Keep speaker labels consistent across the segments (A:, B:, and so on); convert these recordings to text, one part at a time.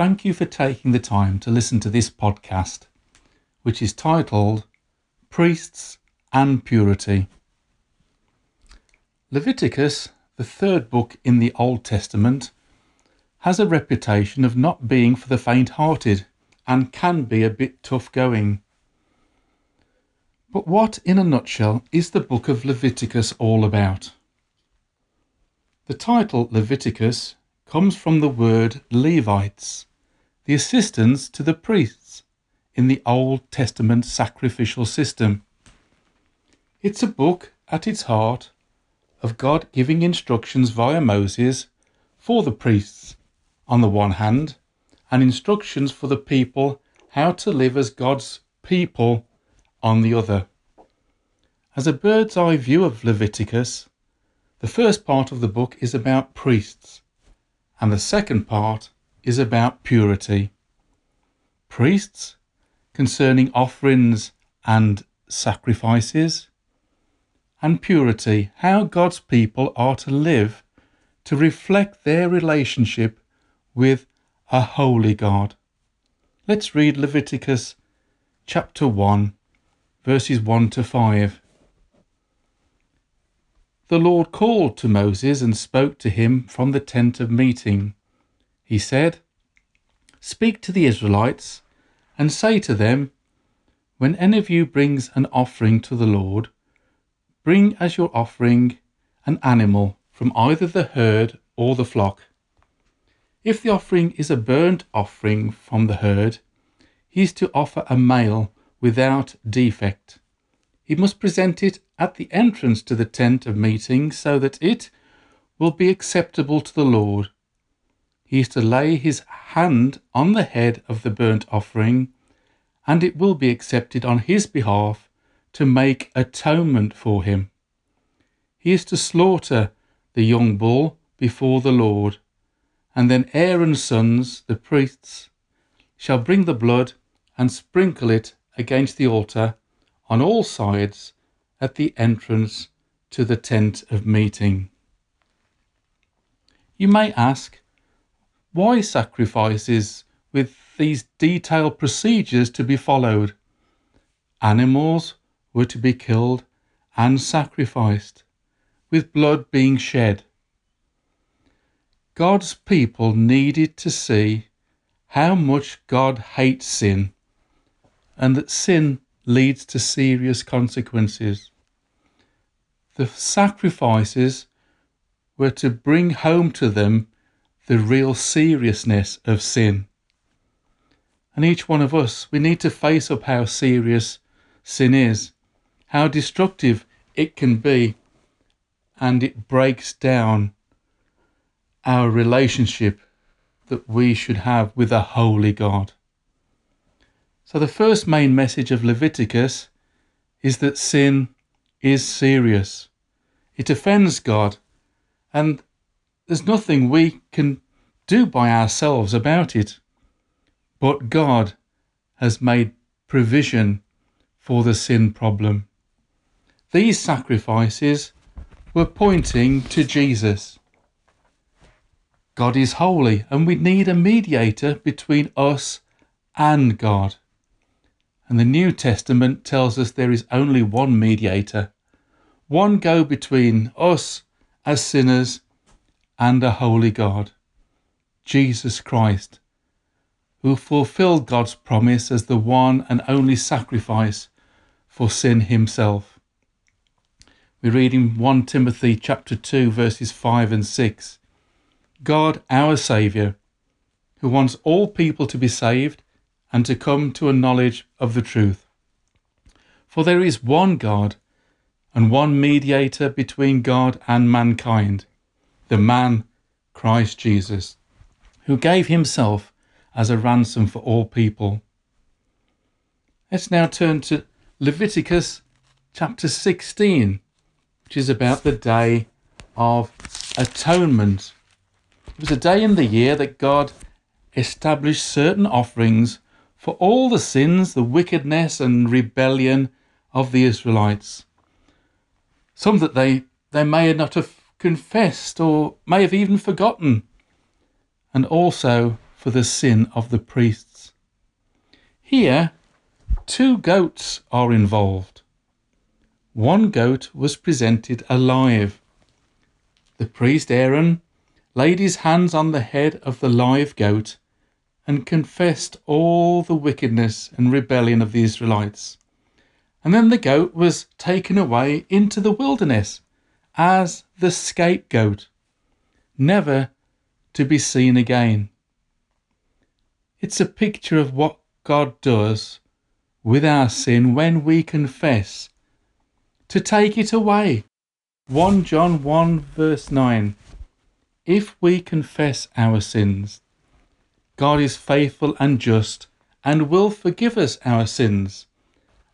A: Thank you for taking the time to listen to this podcast, which is titled Priests and Purity. Leviticus, the third book in the Old Testament, has a reputation of not being for the faint hearted and can be a bit tough going. But what, in a nutshell, is the book of Leviticus all about? The title Leviticus comes from the word Levites, the assistants to the priests in the Old Testament sacrificial system. It's a book at its heart of God giving instructions via Moses for the priests on the one hand, and instructions for the people how to live as God's people on the other. As a bird's eye view of Leviticus, the first part of the book is about priests, and the second part is about purity. Priests concerning offerings and sacrifices, and purity, how God's people are to live to reflect their relationship with a holy God. Let's read Leviticus chapter 1, verses 1 to 5. The Lord called to Moses and spoke to him from the tent of meeting. He said, Speak to the Israelites and say to them, When any of you brings an offering to the Lord, bring as your offering an animal from either the herd or the flock. If the offering is a burnt offering from the herd, he is to offer a male without defect. He must present it at the entrance to the tent of meeting so that it will be acceptable to the Lord. He is to lay his hand on the head of the burnt offering, and it will be accepted on his behalf to make atonement for him. He is to slaughter the young bull before the Lord, and then Aaron's sons, the priests, shall bring the blood and sprinkle it against the altar on all sides at the entrance to the tent of meeting. You may ask, why sacrifices with these detailed procedures to be followed? Animals were to be killed and sacrificed, with blood being shed. God's people needed to see how much God hates sin and that sin leads to serious consequences. The sacrifices were to bring home to them the real seriousness of sin. And each one of us, we need to face up how serious sin is how destructive it can be, and it breaks down our relationship that we should have with a holy God. So, the first main message of Leviticus is that sin is serious. It offends God, and there's nothing we can do by ourselves about it. But God has made provision for the sin problem. These sacrifices were pointing to Jesus. God is holy, and we need a mediator between us and God. And the New Testament tells us there is only one mediator, one go between us as sinners and a holy God, Jesus Christ, who fulfilled God's promise as the one and only sacrifice for sin himself. We read in 1 Timothy chapter 2 verses 5 and 6. God, our Saviour, who wants all people to be saved and to come to a knowledge of the truth. For there is one God and one mediator between God and mankind, the man Christ Jesus, who gave himself as a ransom for all people. Let's now turn to Leviticus chapter 16 which is about the Day of Atonement. It was a day in the year that God established certain offerings for all the sins, the wickedness, and rebellion of the Israelites. Some that they, they may not have confessed or may have even forgotten, and also for the sin of the priests. Here, two goats are involved. One goat was presented alive. The priest Aaron laid his hands on the head of the live goat and confessed all the wickedness and rebellion of the Israelites. And then the goat was taken away into the wilderness as the scapegoat, never to be seen again. It's a picture of what God does with our sin when we confess to take it away. 1 John 1 verse 9. If we confess our sins, God is faithful and just and will forgive us our sins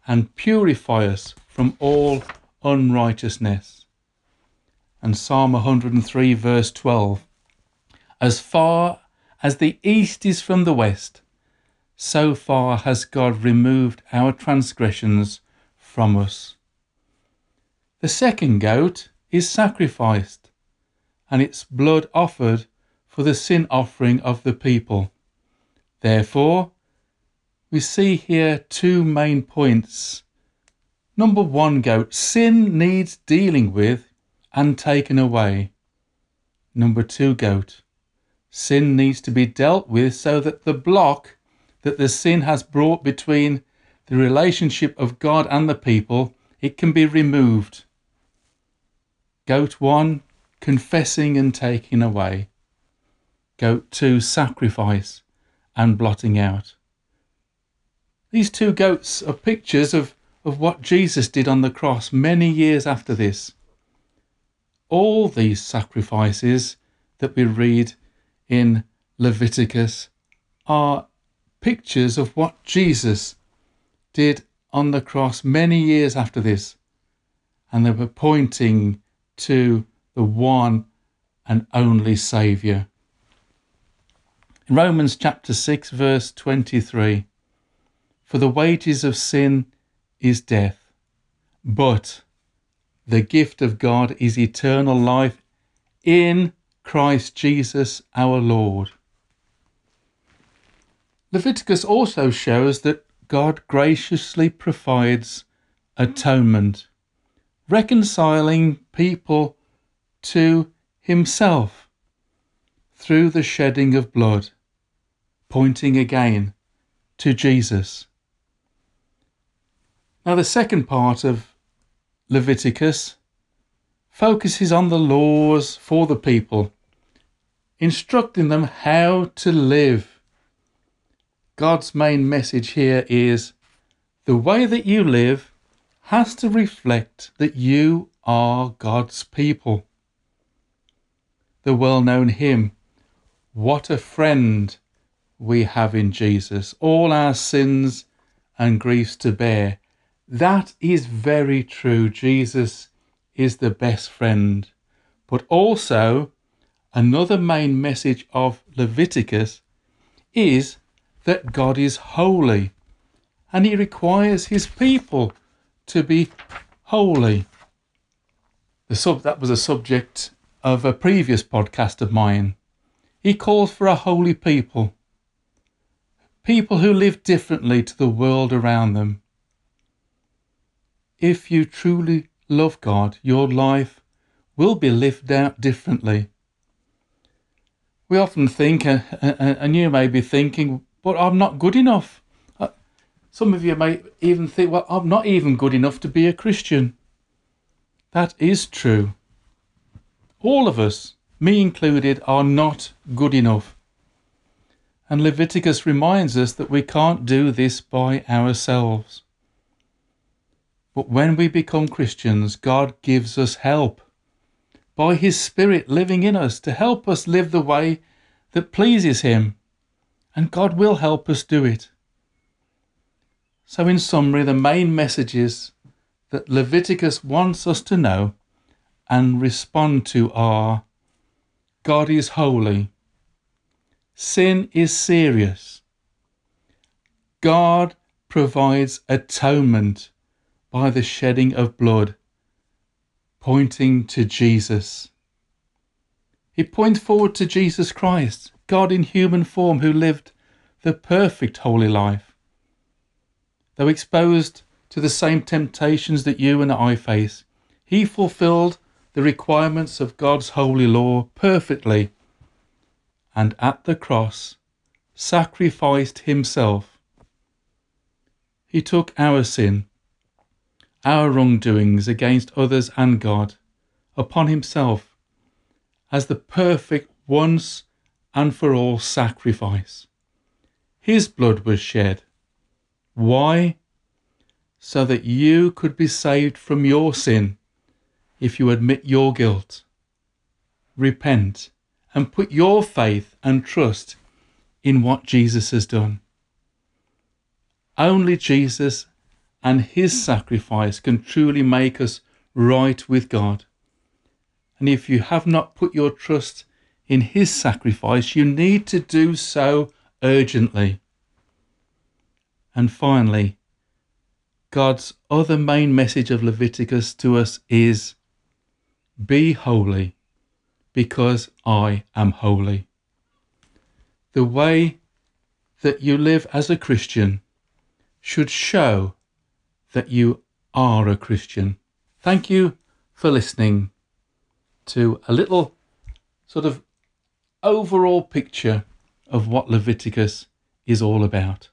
A: and purify us from all unrighteousness. And Psalm 103 verse 12. As far as the east is from the west, so far has God removed our transgressions from us. The second goat is sacrificed, and its blood offered for the sin offering of the people. Therefore, we see here two main points. Number one, goat, sin needs dealing with and taken away. Number two, goat, sin needs to be dealt with so that the block that the sin has brought between the relationship of God and the people, it can be removed. Goat 1, confessing and taking away. Goat 2, sacrifice and blotting out. These two goats are pictures of, of what Jesus did on the cross many years after this. All these sacrifices that we read in Leviticus are pictures of what Jesus did on the cross many years after this. And they were pointing to the one and only Saviour. In Romans chapter 6, verse 23 For the wages of sin is death, but the gift of God is eternal life in Christ Jesus our Lord. Leviticus also shows that God graciously provides atonement, reconciling people to Himself through the shedding of blood, pointing again to Jesus. Now, the second part of Leviticus focuses on the laws for the people, instructing them how to live God's main message here is the way that you live has to reflect that you are God's people. The well known hymn, What a Friend we have in Jesus, all our sins and griefs to bear. That is very true. Jesus is the best friend. But also, another main message of Leviticus is that God is holy and he requires his people to be holy. The sub that was a subject of a previous podcast of mine. He calls for a holy people. People who live differently to the world around them. If you truly love God, your life will be lived out differently. We often think, uh, uh, and you may be thinking, but I'm not good enough. Uh, some of you may even think, well, I'm not even good enough to be a Christian. That is true. All of us, me included, are not good enough. And Leviticus reminds us that we can't do this by ourselves. But when we become Christians, God gives us help by His Spirit living in us to help us live the way that pleases Him. And God will help us do it. So, in summary, the main messages that Leviticus wants us to know and respond to are God is holy, sin is serious, God provides atonement by the shedding of blood, pointing to Jesus. He points forward to Jesus Christ God in human form who lived the perfect holy life. Though exposed to the same temptations that you and I face, he fulfilled the requirements of God's holy law perfectly and at the cross sacrificed himself. He took our sin, our wrongdoings against others and God, upon himself as the perfect once and for all sacrifice. His blood was shed. Why? So that you could be saved from your sin if you admit your guilt, repent, and put your faith and trust in what Jesus has done. Only Jesus and his sacrifice can truly make us right with God. And if you have not put your trust in his sacrifice, you need to do so urgently. And finally, God's other main message of Leviticus to us is Be holy, because I am holy. The way that you live as a Christian should show that you are a Christian. Thank you for listening to a little sort of overall picture of what Leviticus is all about.